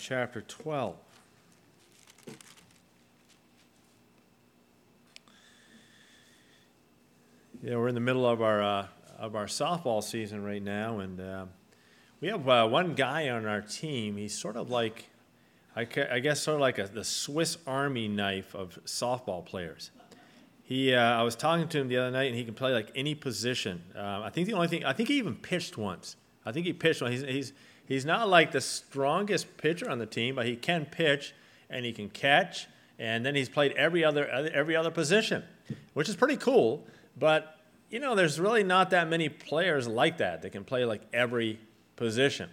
chapter 12. Yeah, we're in the middle of our uh, of our softball season right now, and uh, we have uh, one guy on our team. He's sort of like, I, ca- I guess, sort of like a, the Swiss Army knife of softball players. He, uh, I was talking to him the other night, and he can play like any position. Um, I think the only thing, I think he even pitched once. I think he pitched once. He's, he's he's not like the strongest pitcher on the team, but he can pitch and he can catch. And then he's played every other every other position, which is pretty cool. But you know, there's really not that many players like that that can play like every position.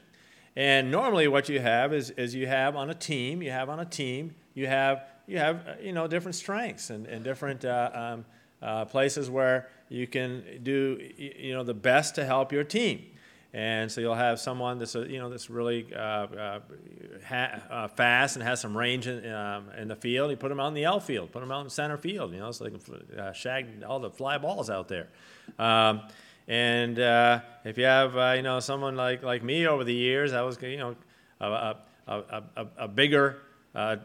And normally, what you have is, is you have on a team, you have on a team, you have you have uh, you know different strengths and, and different uh, um, uh, places where you can do you know the best to help your team. And so you'll have someone that's you know that's really uh, uh, ha- uh, fast and has some range in, um, in the field. You put them out in the outfield, put them out in center field, you know, so they can uh, shag all the fly balls out there. Um, and uh, if you have uh, you know someone like like me over the years, I was you know a, a, a, a, bigger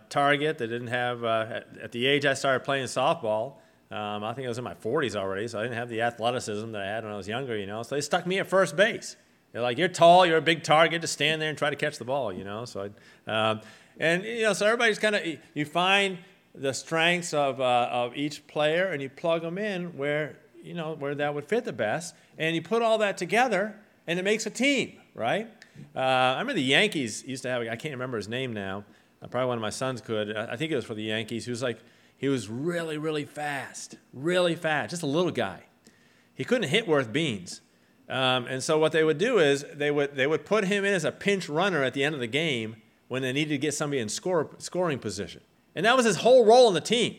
target that didn't have at, at, the age I started playing softball. Um, I think I was in my 40s already, so I didn't have the athleticism that I had when I was younger, you know. So they stuck me at first base. They're like, you're tall, you're a big target, to stand there and try to catch the ball, you know. So, um, and you know, so everybody's kind of you find the strengths of uh, of each player and you plug them in where you know where that would fit the best, and you put all that together, and it makes a team, right? Uh, I remember the Yankees used to have. I can't remember his name now. Uh, probably one of my sons could. I think it was for the Yankees. He was like, he was really, really fast, really fast, just a little guy. He couldn't hit worth beans um, and so what they would do is they would, they would put him in as a pinch runner at the end of the game when they needed to get somebody in score, scoring position. And that was his whole role in the team.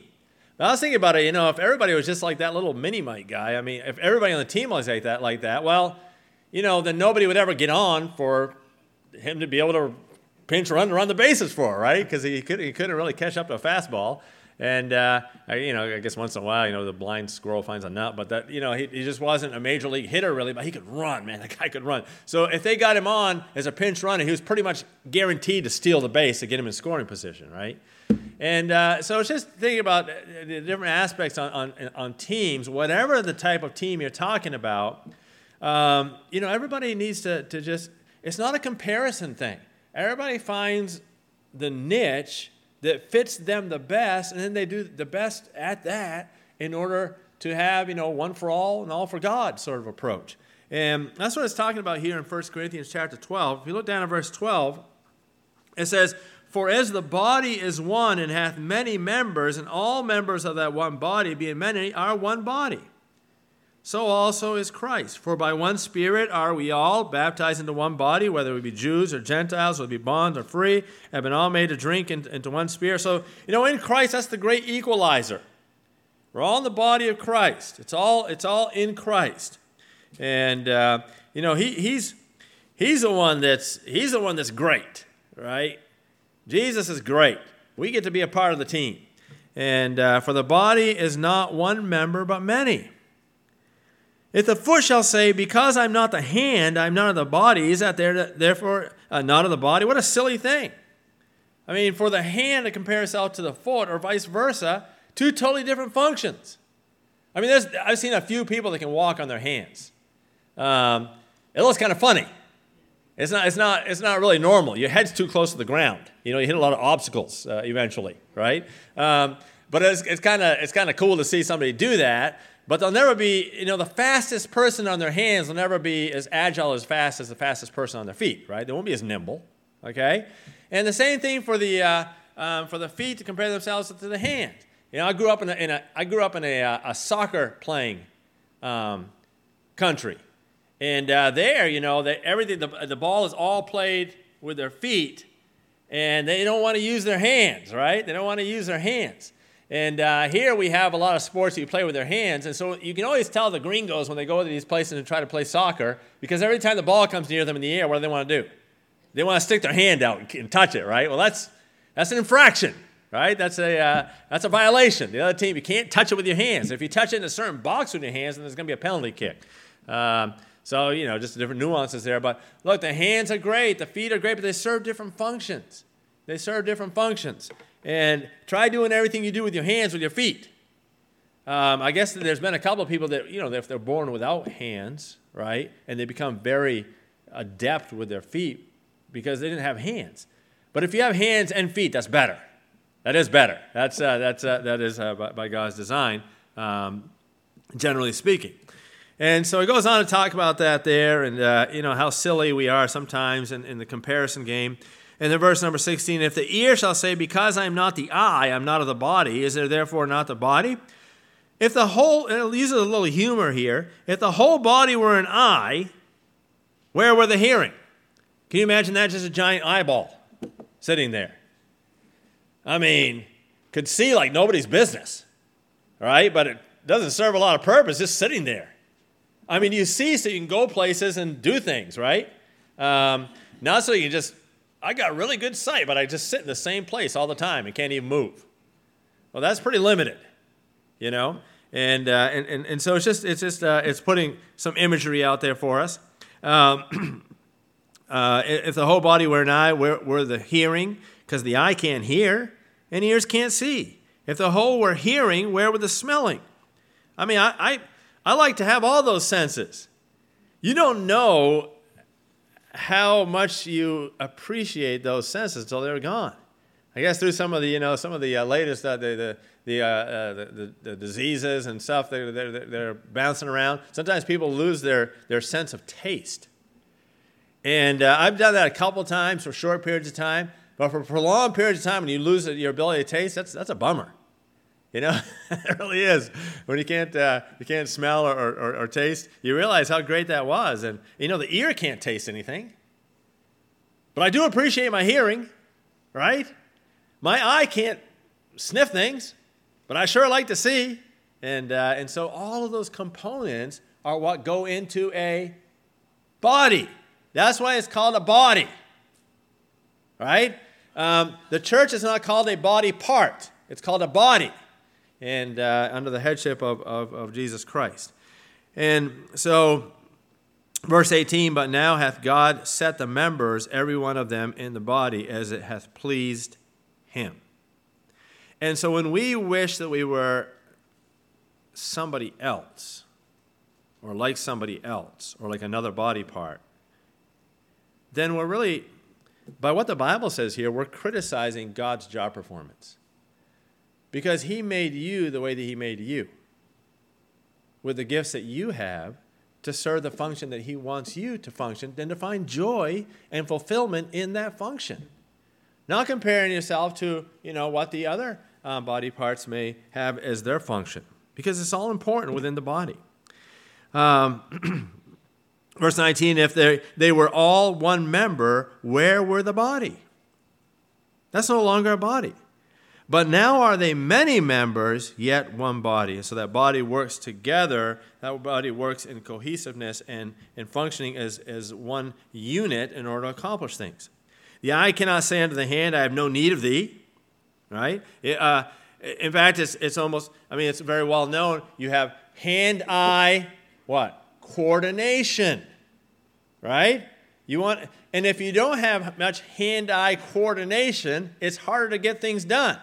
Now, I was thinking about it, you know, if everybody was just like that little mini Mike guy, I mean, if everybody on the team was like that, like that, well, you know, then nobody would ever get on for him to be able to pinch run and run the bases for, right? Because he, could, he couldn't really catch up to a fastball. And uh, I, you know, I guess once in a while, you know, the blind squirrel finds a nut. But that, you know, he, he just wasn't a major league hitter really, but he could run, man. That guy could run. So if they got him on as a pinch runner, he was pretty much guaranteed to steal the base to get him in scoring position, right? And uh, so it's just thinking about the different aspects on, on, on teams, whatever the type of team you're talking about. Um, you know, everybody needs to, to just, it's not a comparison thing. Everybody finds the niche that fits them the best, and then they do the best at that in order to have, you know, one for all and all for God sort of approach. And that's what it's talking about here in 1 Corinthians chapter 12. If you look down at verse 12, it says, For as the body is one and hath many members, and all members of that one body, being many, are one body so also is Christ. For by one Spirit are we all baptized into one body, whether we be Jews or Gentiles, whether we be bond or free, have been all made to drink into one Spirit. So, you know, in Christ, that's the great equalizer. We're all in the body of Christ. It's all, it's all in Christ. And, uh, you know, he, he's, he's, the one that's, he's the one that's great, right? Jesus is great. We get to be a part of the team. And uh, for the body is not one member, but many. If the foot shall say, Because I'm not the hand, I'm not of the body, is that there, therefore uh, not of the body? What a silly thing. I mean, for the hand to compare itself to the foot, or vice versa, two totally different functions. I mean, I've seen a few people that can walk on their hands. Um, it looks kind of funny. It's not, it's, not, it's not really normal. Your head's too close to the ground. You know, you hit a lot of obstacles uh, eventually, right? Um, but it's, it's kind of it's kind of cool to see somebody do that. But they'll never be, you know, the fastest person on their hands will never be as agile as fast as the fastest person on their feet, right? They won't be as nimble, okay? And the same thing for the, uh, um, for the feet to compare themselves to the hand. You know, I grew up in a, in a I grew up in a, uh, a soccer playing um, country. And uh, there, you know, that everything, the, the ball is all played with their feet, and they don't want to use their hands, right? They don't want to use their hands. And uh, here we have a lot of sports that you play with their hands. And so you can always tell the gringos when they go to these places and try to play soccer because every time the ball comes near them in the air, what do they want to do? They want to stick their hand out and touch it, right? Well, that's, that's an infraction, right? That's a, uh, that's a violation. The other team, you can't touch it with your hands. If you touch it in a certain box with your hands, then there's going to be a penalty kick. Um, so, you know, just different nuances there. But look, the hands are great, the feet are great, but they serve different functions. They serve different functions. And try doing everything you do with your hands with your feet. Um, I guess there's been a couple of people that, you know, if they're born without hands, right, and they become very adept with their feet because they didn't have hands. But if you have hands and feet, that's better. That is better. That's, uh, that's, uh, that is uh, by, by, God's design, um, generally speaking. And so he goes on to talk about that there and, uh, you know, how silly we are sometimes in, in the comparison game. And then verse number 16, if the ear shall say, Because I am not the eye, I'm not of the body, is there therefore not the body? If the whole, and use a little humor here, if the whole body were an eye, where were the hearing? Can you imagine that just a giant eyeball sitting there? I mean, could see like nobody's business, right? But it doesn't serve a lot of purpose just sitting there. I mean, you see so you can go places and do things, right? Um, not so you can just, I got really good sight, but I just sit in the same place all the time and can't even move. Well, that's pretty limited, you know? And, uh, and, and, and so it's just, it's just, uh, it's putting some imagery out there for us. Um, uh, if the whole body were an eye, where were the hearing? Because the eye can't hear and ears can't see. If the whole were hearing, where were the smelling? I mean, I, I I like to have all those senses. You don't know how much you appreciate those senses until they're gone. I guess through some of the, you know, some of the uh, latest, uh, the, the, the, uh, uh the, the, diseases and stuff, they're, they're, they're bouncing around. Sometimes people lose their, their sense of taste. And uh, I've done that a couple times for short periods of time. But for prolonged periods of time, when you lose your ability to taste, that's, that's a bummer. You know, it really is. When you can't, uh, you can't smell or, or, or, taste, you realize how great that was. And, you know, the ear can't taste anything. But I do appreciate my hearing, right? My eye can't sniff things, but I sure like to see. And, uh, and so all of those components are what go into a body. That's why it's called a body, right? Um, the church is not called a body part, it's called a body and uh, under the headship of, of, of Jesus Christ. And so, verse 18 But now hath God set the members, every one of them, in the body as it hath pleased him. And so, when we wish that we were somebody else, or like somebody else, or like another body part, then we're really, by what the Bible says here, we're criticizing God's job performance. Because He made you the way that He made you, with the gifts that you have to serve the function that He wants you to function, and to find joy and fulfillment in that function. Not comparing yourself to, you know, what the other um, body parts may have as their function, because it's all important within the body. Um, verse 19 if they, they were all one member, where were the body? That's no longer a body. But now are they many members, yet one body. So that body works together, that body works in cohesiveness and, and functioning as, as one unit in order to accomplish things. The eye cannot say unto the hand, I have no need of thee. Right? It, uh, in fact, it's, it's almost, I mean, it's very well known. You have hand eye, what? Coordination. Right? You want, and if you don't have much hand eye coordination, it's harder to get things done.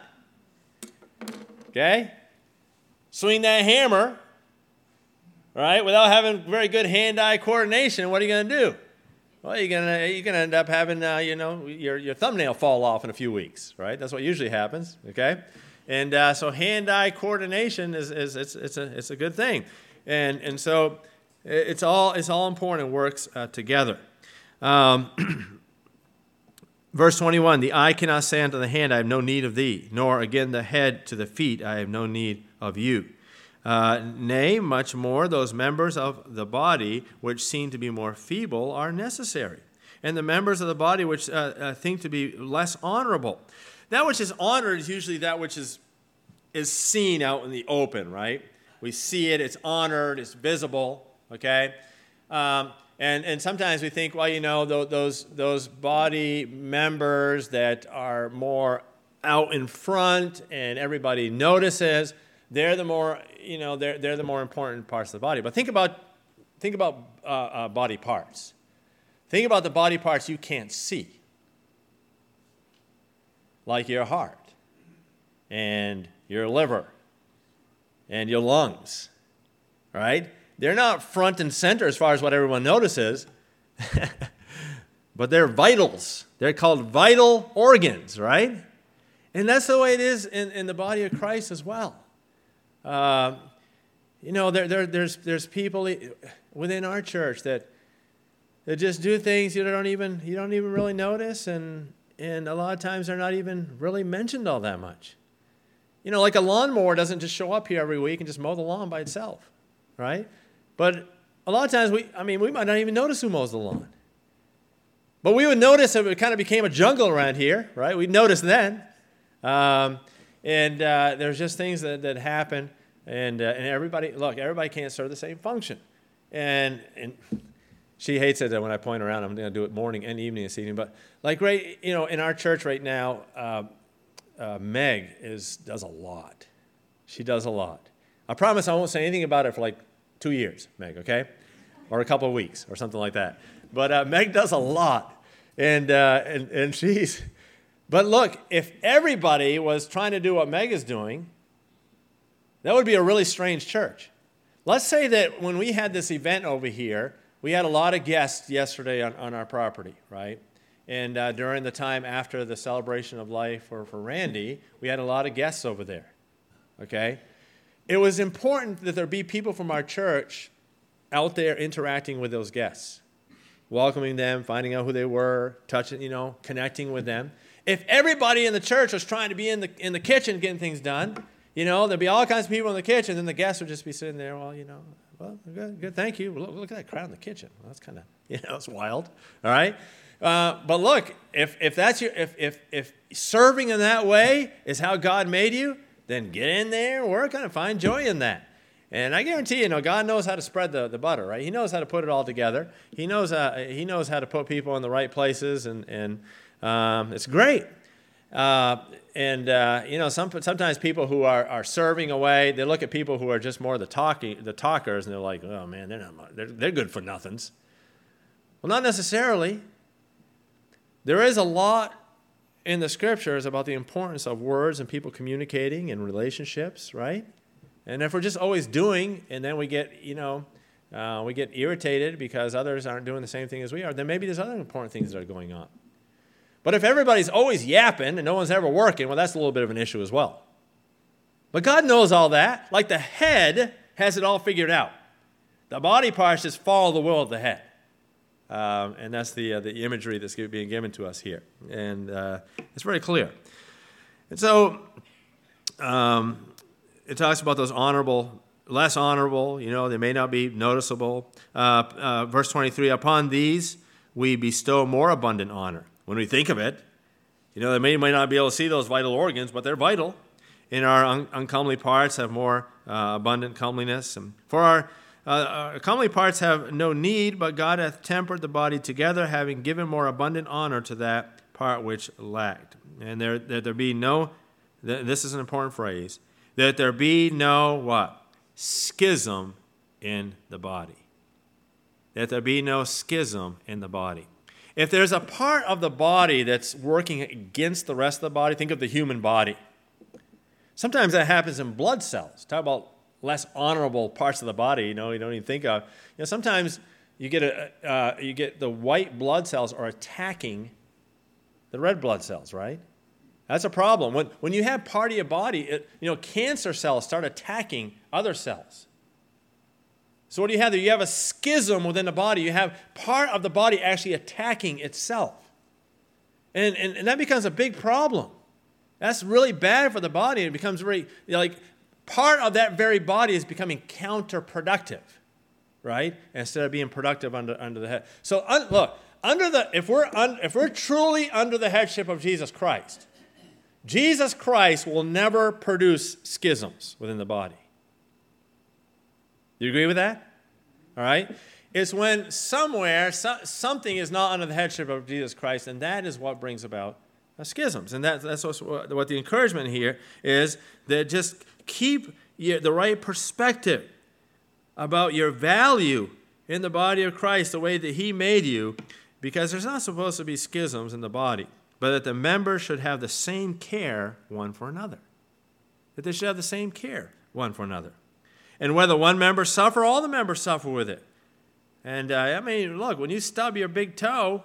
Okay? Swing that hammer, right? Without having very good hand-eye coordination, what are you going to do? Well, you're gonna you're gonna end up having uh, you know your your thumbnail fall off in a few weeks, right? That's what usually happens. Okay, and uh, so hand-eye coordination is, is it's it's a it's a good thing, and and so it's all it's all important and works uh, together. Um, Verse 21 The eye cannot say unto the hand, I have no need of thee, nor again the head to the feet, I have no need of you. Uh, nay, much more, those members of the body which seem to be more feeble are necessary, and the members of the body which uh, uh, think to be less honorable. That which is honored is usually that which is, is seen out in the open, right? We see it, it's honored, it's visible, okay? Um, and, and sometimes we think, well, you know, those, those body members that are more out in front and everybody notices, they're the more, you know, they're, they're the more important parts of the body. But think about, think about uh, uh, body parts. Think about the body parts you can't see. like your heart and your liver and your lungs, right? They're not front and center as far as what everyone notices, but they're vitals. They're called vital organs, right? And that's the way it is in, in the body of Christ as well. Uh, you know, there, there, there's, there's people within our church that, that just do things you don't even, you don't even really notice, and, and a lot of times they're not even really mentioned all that much. You know, like a lawnmower doesn't just show up here every week and just mow the lawn by itself, right? But a lot of times we, I mean, we might not even notice who mows the lawn. But we would notice if it kind of became a jungle around here, right? We'd notice then. Um, and uh, there's just things that, that happen. And, uh, and everybody, look, everybody can't serve the same function. And, and she hates it that when I point around. I'm going to do it morning and evening this evening. But like right, you know, in our church right now, uh, uh, Meg is does a lot. She does a lot. I promise I won't say anything about it for like two years, Meg. Okay, or a couple of weeks or something like that. But uh, Meg does a lot, and uh, and and she's. But look, if everybody was trying to do what Meg is doing, that would be a really strange church. Let's say that when we had this event over here, we had a lot of guests yesterday on, on our property, right? And uh, during the time after the celebration of life for, for Randy, we had a lot of guests over there. Okay? It was important that there be people from our church out there interacting with those guests, welcoming them, finding out who they were, touching, you know, connecting with them. If everybody in the church was trying to be in the, in the kitchen getting things done, you know, there'd be all kinds of people in the kitchen, and the guests would just be sitting there, well, you know, well, good, good thank you. Look, look at that crowd in the kitchen. Well, that's kind of, you know, it's wild. All right? Uh, but look, if, if that's your, if, if, if serving in that way is how God made you, then get in there work on it. Find joy in that. And I guarantee you know, God knows how to spread the, the butter, right? He knows how to put it all together. He knows, uh, he knows how to put people in the right places, and, and um, it's great. Uh, and, uh, you know, some, sometimes people who are, are serving away, they look at people who are just more the, talking, the talkers, and they're like, oh, man, they're, not, they're, they're good for nothings. Well, not necessarily. There is a lot in the scriptures about the importance of words and people communicating and relationships, right? And if we're just always doing, and then we get, you know, uh, we get irritated because others aren't doing the same thing as we are, then maybe there's other important things that are going on. But if everybody's always yapping and no one's ever working, well, that's a little bit of an issue as well. But God knows all that. Like the head has it all figured out. The body parts just follow the will of the head. Um, and that's the, uh, the imagery that's being given to us here. And uh, it's very clear. And so um, it talks about those honorable, less honorable, you know, they may not be noticeable. Uh, uh verse 23 Upon these we bestow more abundant honor. When we think of it, you know, they may, may not be able to see those vital organs, but they're vital. In our un- uncomely parts have more uh, abundant comeliness. And for our uh, uh, comely parts have no need, but God hath tempered the body together, having given more abundant honor to that part which lacked. And there, that there be no, this is an important phrase, that there be no what? Schism in the body. That there be no schism in the body. If there's a part of the body that's working against the rest of the body, think of the human body. Sometimes that happens in blood cells. Talk about less honorable parts of the body, you know, you don't even think of. You know, sometimes you get, a, uh, you get the white blood cells are attacking the red blood cells, right? That's a problem. When, when you have part of your body, it, you know, cancer cells start attacking other cells. So what do you have there? You have a schism within the body. You have part of the body actually attacking itself. And, and, and that becomes a big problem. That's really bad for the body. It becomes very, like, part of that very body is becoming counterproductive, right? Instead of being productive under, under the head. So un, look, under the if we're un, if we're truly under the headship of Jesus Christ, Jesus Christ will never produce schisms within the body. Do you agree with that? All right? It's when somewhere so, something is not under the headship of Jesus Christ, and that is what brings about schisms. And that, that's what, what the encouragement here is that just keep the right perspective about your value in the body of Christ, the way that He made you, because there's not supposed to be schisms in the body. but that the members should have the same care one for another. That they should have the same care one for another. And whether one member suffer, all the members suffer with it. And uh, I mean, look, when you stub your big toe,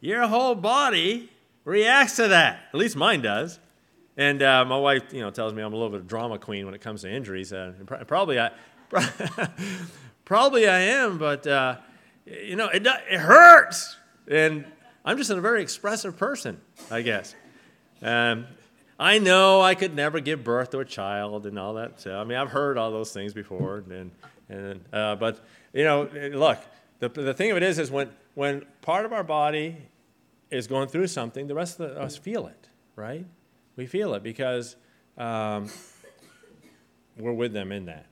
your whole body reacts to that. At least mine does. And uh, my wife, you know, tells me I'm a little bit of drama queen when it comes to injuries. Uh, probably I, probably I am, but uh, you know, it it hurts, and I'm just a very expressive person, I guess. Um, I know I could never give birth to a child and all that. So, I mean, I've heard all those things before, and and uh, but you know, look, the the thing of it is, is when when part of our body is going through something, the rest of us feel it, right? We feel it because um, we're with them in that.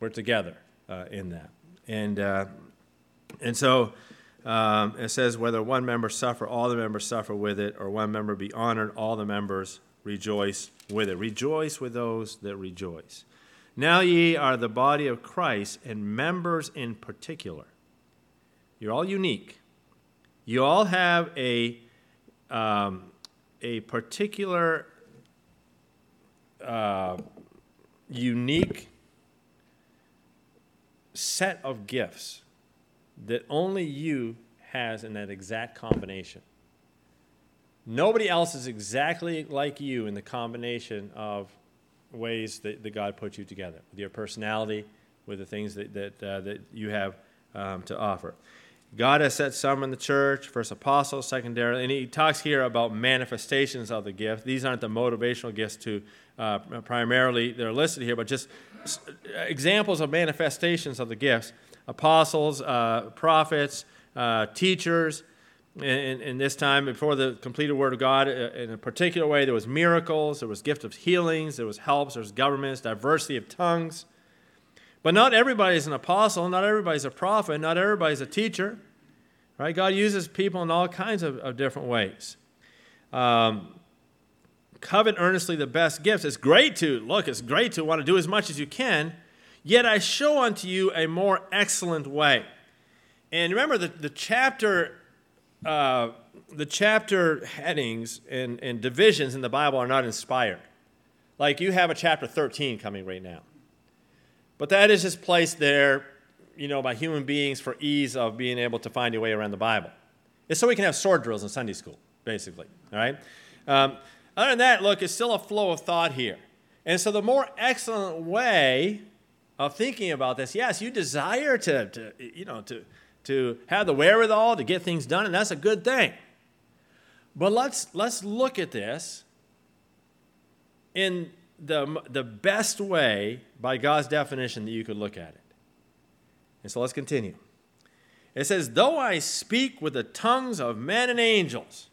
We're together uh, in that, and uh, and so. Um, it says, whether one member suffer, all the members suffer with it, or one member be honored, all the members rejoice with it. Rejoice with those that rejoice. Now ye are the body of Christ, and members in particular. You're all unique. You all have a, um, a particular uh, unique set of gifts that only you has in that exact combination. Nobody else is exactly like you in the combination of ways that, that God put you together, with your personality, with the things that, that, uh, that you have um, to offer. God has set some in the church, first apostles, secondarily, and he talks here about manifestations of the gift. These aren't the motivational gifts to uh, primarily, they're listed here, but just examples of manifestations of the gifts apostles, uh, prophets, uh, teachers, in, in, this time before the completed word of god uh, in a particular way there was miracles there was gift of healings there was helps there was governments diversity of tongues but not everybody's an apostle not everybody's a prophet not everybody's a teacher right god uses people in all kinds of, of different ways um, covet earnestly the best gifts it's great to look it's great to want to do as much as you can yet i show unto you a more excellent way and remember the, the chapter uh, the chapter headings and, and divisions in the Bible are not inspired. Like you have a chapter 13 coming right now. But that is just placed there, you know, by human beings for ease of being able to find your way around the Bible. It's so we can have sword drills in Sunday school, basically. All right? Um, other than that, look, it's still a flow of thought here. And so the more excellent way of thinking about this, yes, you desire to, to you know, to, to have the wherewithal to get things done, and that's a good thing. But let's, let's look at this in the, the best way, by God's definition, that you could look at it. And so let's continue. It says, Though I speak with the tongues of men and angels.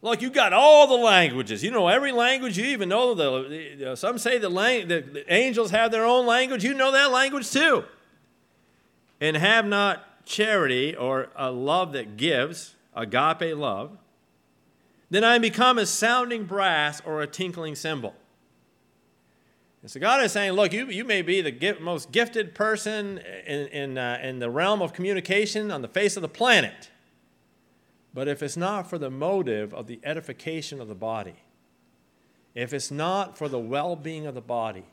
Look, you got all the languages. You know every language. You even know the. the uh, some say the, lang- the, the angels have their own language. You know that language too. And have not charity or a love that gives, agape love, then I become a sounding brass or a tinkling cymbal. And so God is saying, look, you, you may be the gift, most gifted person in, in, uh, in the realm of communication on the face of the planet. But if it's not for the motive of the edification of the body, if it's not for the well being of the body,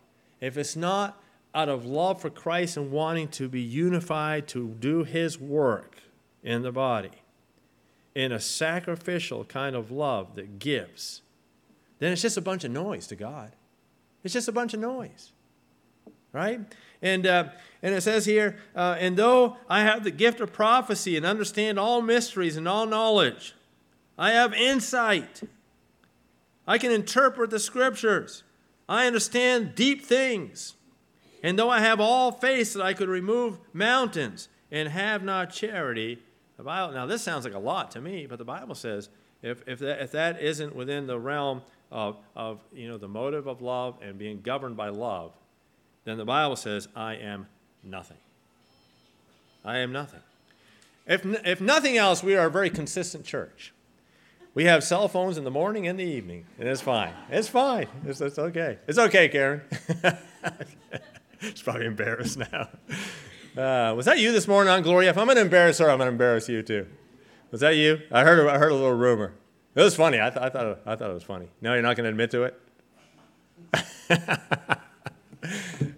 if it's not out of love for Christ and wanting to be unified to do his work in the body in a sacrificial kind of love that gives, then it's just a bunch of noise to God. It's just a bunch of noise, right? And, uh, and it says here, uh, and though I have the gift of prophecy and understand all mysteries and all knowledge, I have insight. I can interpret the scriptures. I understand deep things. And though I have all faith that I could remove mountains and have not charity, the Bible, now this sounds like a lot to me, but the Bible says if, if, that, if that isn't within the realm of, of you know, the motive of love and being governed by love, then the Bible says, I am nothing. I am nothing. If, if nothing else, we are a very consistent church. We have cell phones in the morning and the evening, and it's fine. It's fine. It's, it's okay. It's okay, Karen. She's probably embarrassed now. Uh, was that you this morning on Gloria? If I'm going to embarrass her, I'm going to embarrass you too. Was that you? I heard, I heard a little rumor. It was funny. I, th- I, thought, I thought it was funny. No, you're not going to admit to it?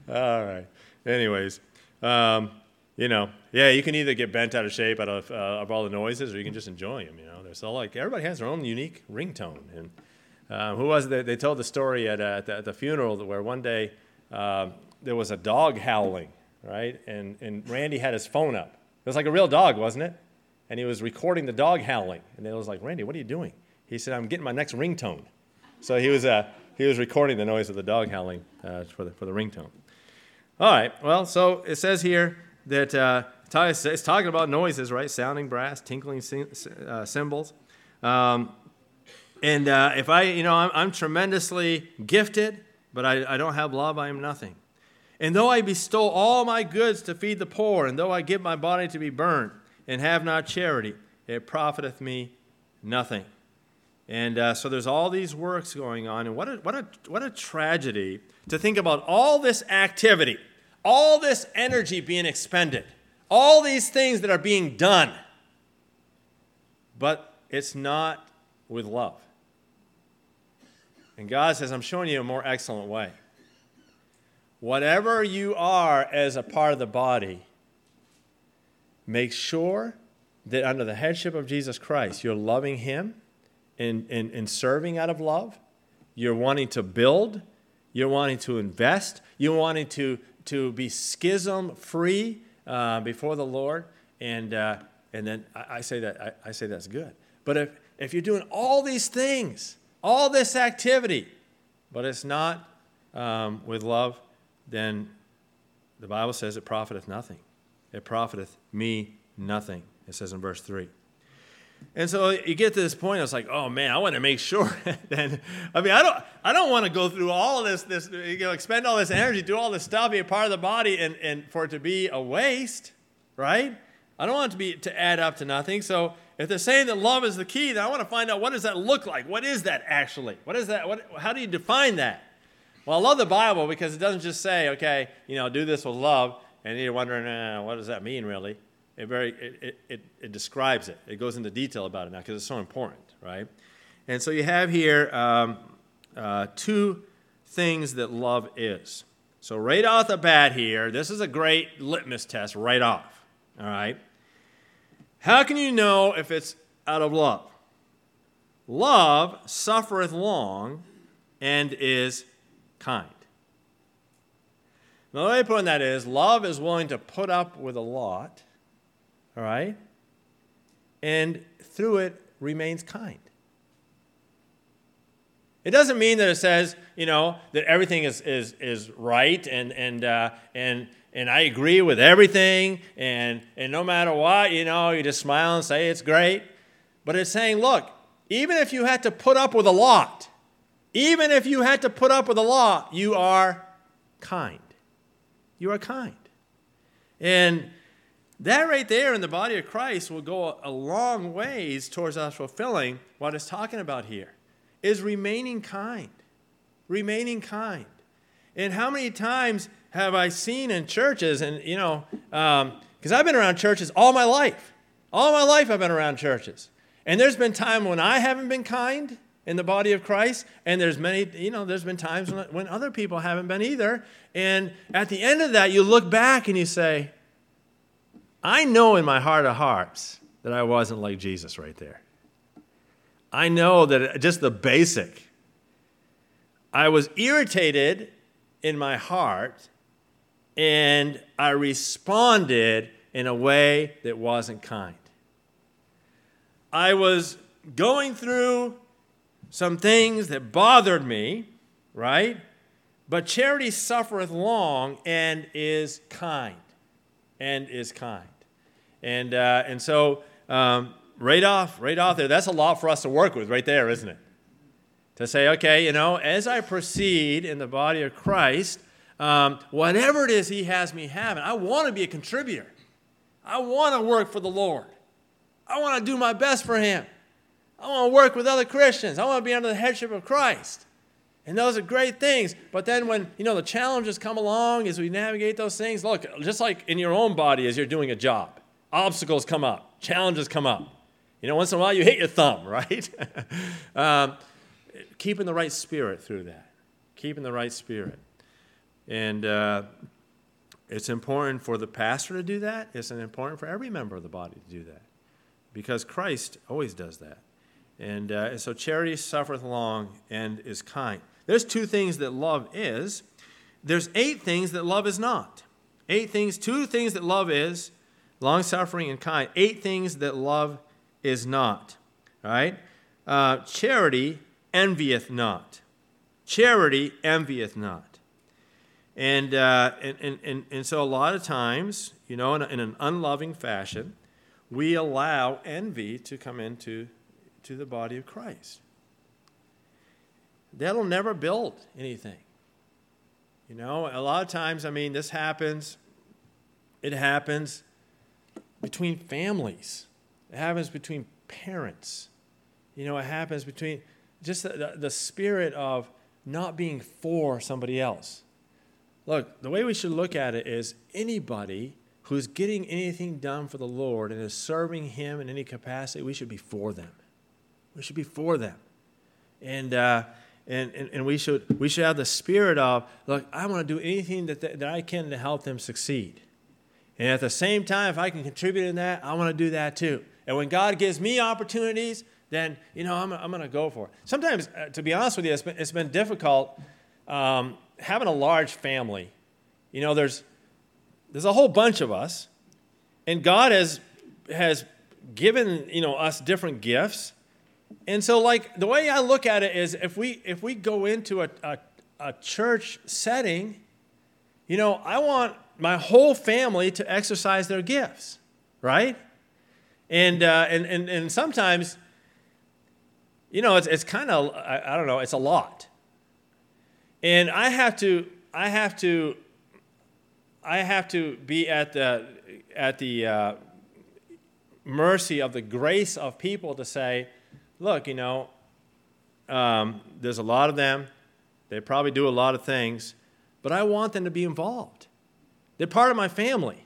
all right. Anyways, um, you know, yeah, you can either get bent out of shape out of, uh, of all the noises, or you can just enjoy them. You know, they're so like everybody has their own unique ringtone. And uh, who was it? They told the story at, uh, at, the, at the funeral where one day um, there was a dog howling, right? And and Randy had his phone up. It was like a real dog, wasn't it? And he was recording the dog howling. And it was like, Randy, what are you doing? He said, I'm getting my next ringtone. So he was, uh, he was recording the noise of the dog howling uh, for, the, for the ringtone. All right, well, so it says here that uh, it's talking about noises, right? Sounding brass, tinkling uh, cymbals. Um, and uh, if I, you know, I'm, I'm tremendously gifted, but I, I don't have love, I am nothing. And though I bestow all my goods to feed the poor, and though I give my body to be burnt, and have not charity, it profiteth me nothing. And uh, so there's all these works going on. And what a, what, a, what a tragedy to think about all this activity, all this energy being expended, all these things that are being done. But it's not with love. And God says, I'm showing you a more excellent way. Whatever you are as a part of the body, make sure that under the headship of Jesus Christ, you're loving Him and, in, in serving out of love. You're wanting to build. You're wanting to invest. You're wanting to, to be schism free uh, before the Lord. And, uh, and then I, I say that I, I, say that's good. But if, if you're doing all these things, all this activity, but it's not um, with love, then the Bible says it profiteth nothing. It profiteth me nothing. It says in verse 3. And so you get to this point, it's like, oh man, I want to make sure. then, I mean, I don't, I don't want to go through all of this, this, you know, expend all this energy, do all this stuff, be a part of the body, and, and for it to be a waste, right? I don't want it to be to add up to nothing. So if they're saying that love is the key, then I want to find out what does that look like? What is that actually? What is that? What, how do you define that? Well, I love the Bible because it doesn't just say, okay, you know, do this with love, and you're wondering, eh, what does that mean really? it very it, it, it describes it. It goes into detail about it now because it's so important, right? And so you have here um, uh, two things that love is. So right off the bat here, this is a great litmus test right off. All right. How can you know if it's out of love? Love suffereth long and is kind. The way put that is love is willing to put up with a lot all right? And through it remains kind. It doesn't mean that it says, you know, that everything is, is, is right and, and, uh, and, and I agree with everything and, and no matter what, you know, you just smile and say it's great. But it's saying, look, even if you had to put up with a lot, even if you had to put up with a lot, you are kind. You are kind. And that right there in the body of Christ will go a long ways towards us fulfilling what it's talking about here is remaining kind. Remaining kind. And how many times have I seen in churches, and you know, because um, I've been around churches all my life. All my life I've been around churches. And there's been time when I haven't been kind in the body of Christ, and there's many, you know, there's been times when, when other people haven't been either. And at the end of that, you look back and you say, I know in my heart of hearts that I wasn't like Jesus right there. I know that just the basic. I was irritated in my heart and I responded in a way that wasn't kind. I was going through some things that bothered me, right? But charity suffereth long and is kind. And is kind. And, uh, and so, um, right off, right off there, that's a lot for us to work with right there, isn't it? To say, okay, you know, as I proceed in the body of Christ, um, whatever it is He has me having, I want to be a contributor. I want to work for the Lord. I want to do my best for Him. I want to work with other Christians. I want to be under the headship of Christ. And those are great things. But then when, you know, the challenges come along as we navigate those things, look, just like in your own body as you're doing a job obstacles come up, challenges come up. You know, once in a while you hit your thumb, right? um, keeping the right spirit through that. Keeping the right spirit. And uh, it's important for the pastor to do that. It's important for every member of the body to do that because Christ always does that. And, uh, and so charity suffereth long and is kind. There's two things that love is. There's eight things that love is not. Eight things, two things that love is long suffering and kind. Eight things that love is not. Right? Uh, charity envieth not. Charity envieth not. And, uh, and, and, and, and so a lot of times, you know, in, a, in an unloving fashion, we allow envy to come into to the body of Christ. That'll never build anything. You know, a lot of times, I mean, this happens, it happens between families, it happens between parents. You know, it happens between just the, the, spirit of not being for somebody else. Look, the way we should look at it is anybody who's getting anything done for the Lord and is serving Him in any capacity, we should be for them. We should be for them. And, uh, and, and, and we, should, we should have the spirit of, look, I want to do anything that, that I can to help them succeed. And at the same time, if I can contribute in that, I want to do that too. And when God gives me opportunities, then, you know, I'm, I'm going to go for it. Sometimes, uh, to be honest with you, it's been, it's been difficult um, having a large family. You know, there's, there's a whole bunch of us, and God has, has given, you know, us different gifts. And so, like, the way I look at it is if we, if we go into a, a, a church setting, you know, I want my whole family to exercise their gifts, right? And, uh, and, and, and sometimes, you know, it's, it's kind of, I, I don't know, it's a lot. And I have to, I have to, I have to be at the, at the uh, mercy of the grace of people to say, look, you know, um, there's a lot of them. They probably do a lot of things, but I want them to be involved. They're part of my family.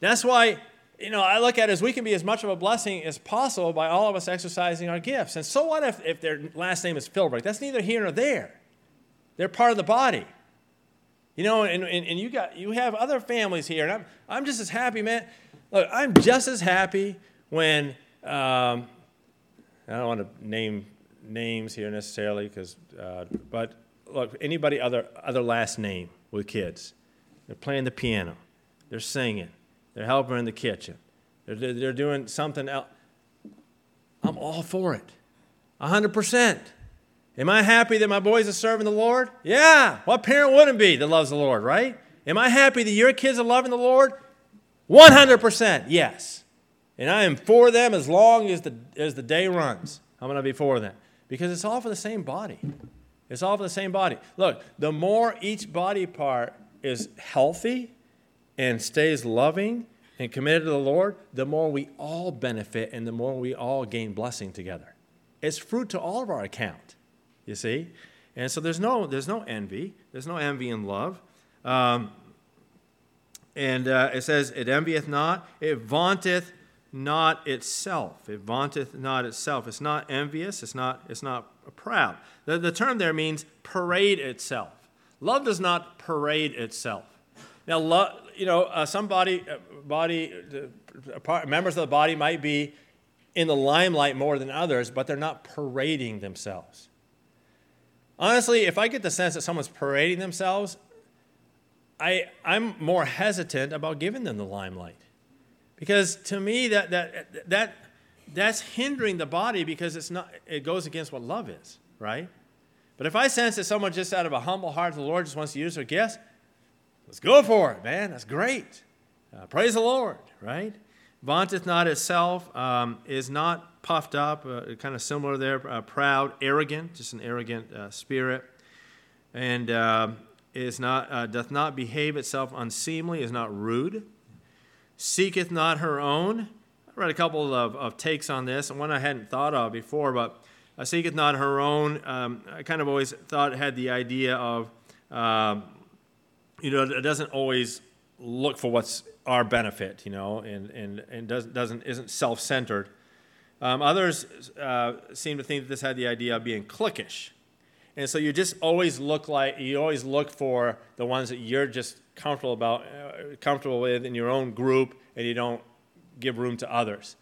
That's why, you know, I look at it as we can be as much of a blessing as possible by all of us exercising our gifts. And so what if, if their last name is Philbrick? That's neither here nor there. They're part of the body. You know, and, and, and you got you have other families here, and I'm I'm just as happy, man. Look, I'm just as happy when um, I don't want to name names here necessarily, because uh, but look, anybody other other last name with kids. They're playing the piano. They're singing. They're helping in the kitchen. They're, they're doing something else. I'm all for it. 100%. Am I happy that my boys are serving the Lord? Yeah. What parent wouldn't be that loves the Lord, right? Am I happy that your kids are loving the Lord? 100%. Yes. And I am for them as long as the, as the day runs. I'm going to be for them because it's all for the same body. It's all for the same body. Look, the more each body part is healthy and stays loving and committed to the Lord, the more we all benefit and the more we all gain blessing together. It's fruit to all of our account, you see? And so there's no, there's no envy. There's no envy in love. Um, and uh, it says, It envieth not, it vaunteth not itself. It vaunteth not itself. It's not envious, it's not, it's not proud. The, the term there means parade itself. Love does not parade itself. Now, lo- you know, uh, some body, uh, body uh, members of the body might be in the limelight more than others, but they're not parading themselves. Honestly, if I get the sense that someone's parading themselves, I, I'm more hesitant about giving them the limelight. Because to me, that, that, that, that's hindering the body because it's not, it goes against what love is, right? But if I sense that someone just out of a humble heart the Lord just wants to use their gifts, let's go for it, man. That's great. Uh, praise the Lord, right? Vaunteth not itself, um, is not puffed up, uh, kind of similar there, uh, proud, arrogant, just an arrogant uh, spirit, and um, is not, uh, doth not behave itself unseemly, is not rude, seeketh not her own. I read a couple of, of takes on this, and one I hadn't thought of before, but uh, seeketh not her own. Um, I kind of always thought had the idea of, um, you know, it doesn't always look for what's our benefit, you know, and, and, and doesn't, doesn't, isn't self centered. Um, others uh, seem to think that this had the idea of being cliquish. And so you just always look like you always look for the ones that you're just comfortable about, uh, comfortable with in your own group, and you don't give room to others.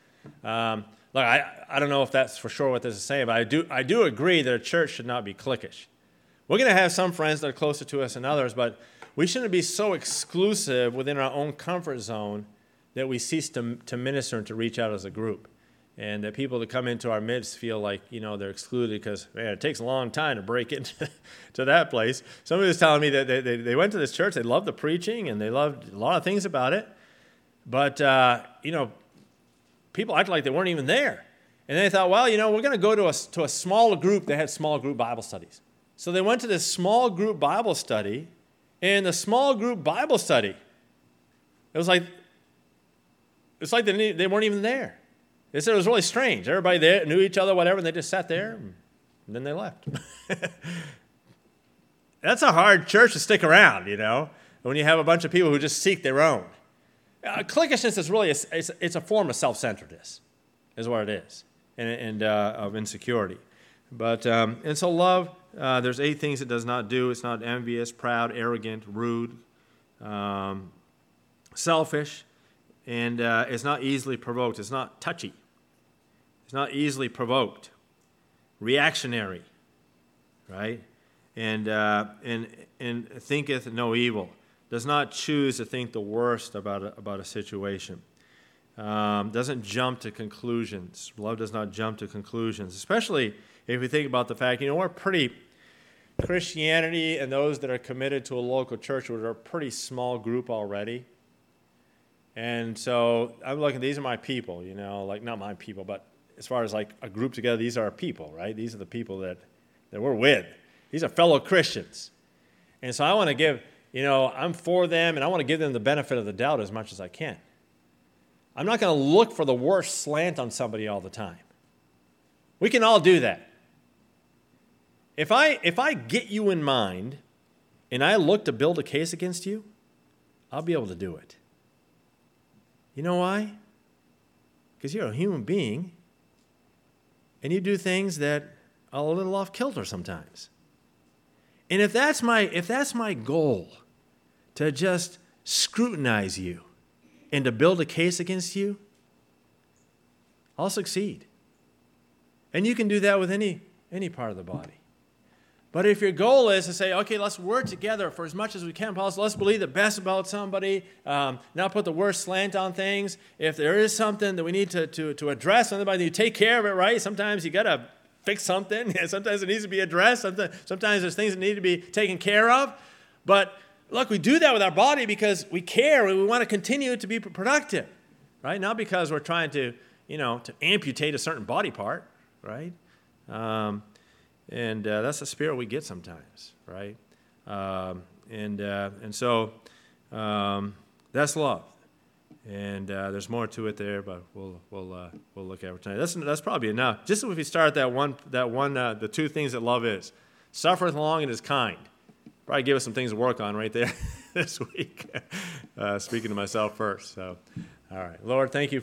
Um, look, I, I don't know if that's for sure what this is saying, but I do I do agree that a church should not be cliquish. We're going to have some friends that are closer to us than others, but we shouldn't be so exclusive within our own comfort zone that we cease to, to minister and to reach out as a group and that people that come into our midst feel like you know they're excluded because man it takes a long time to break into to that place. Somebody was telling me that they, they, they went to this church they loved the preaching and they loved a lot of things about it. But uh, you know people acted like they weren't even there. And they thought well you know we're going to go to a, to a small group that had small group bible studies. So they went to this small group bible study and the small group bible study it was like it's like they, they weren't even there they said it was really strange. Everybody there knew each other, whatever, and they just sat there and then they left. That's a hard church to stick around, you know, when you have a bunch of people who just seek their own. Uh, cliquishness is really a, it's, it's, a form of self-centeredness, is what it is, and, and uh, of insecurity. But um, and so love, uh, there's eight things it does not do. It's not envious, proud, arrogant, rude, um, selfish, and uh, it's not easily provoked. It's not touchy. It's not easily provoked, reactionary, right? And, uh, and, and thinketh no evil. Does not choose to think the worst about a, about a situation. Um, doesn't jump to conclusions. Love does not jump to conclusions, especially if we think about the fact, you know, we're pretty, Christianity and those that are committed to a local church we're a pretty small group already. And so I'm looking, these are my people, you know, like not my people, but as far as like a group together, these are our people, right? These are the people that, that we're with. These are fellow Christians. And so I want to give, you know, I'm for them and I want to give them the benefit of the doubt as much as I can. I'm not going to look for the worst slant on somebody all the time. We can all do that. If I, if I get you in mind and I look to build a case against you, I'll be able to do it. You know why? Because you're a human being and you do things that are a little off kilter sometimes. And if that's my if that's my goal to just scrutinize you and to build a case against you, I'll succeed. And you can do that with any any part of the body. But if your goal is to say, okay, let's work together for as much as we can possible, let's believe the best about somebody, um, not put the worst slant on things. If there is something that we need to, to, to address, somebody you take care of it, right? Sometimes you got to fix something. sometimes it needs to be addressed. Sometimes, there's things that need to be taken care of. But look, we do that with our body because we care we want to continue to be productive, right? Not because we're trying to, you know, to amputate a certain body part, right? Um, and uh, that's the spirit we get sometimes, right? Um, and, uh, and so um, that's love. And uh, there's more to it there, but we'll, we'll, uh, we'll look at it tonight. That's, that's probably enough. Just if we start that one, that one uh, the two things that love is suffereth long and is kind. Probably give us some things to work on right there this week. Uh, speaking to myself first. So, all right. Lord, thank you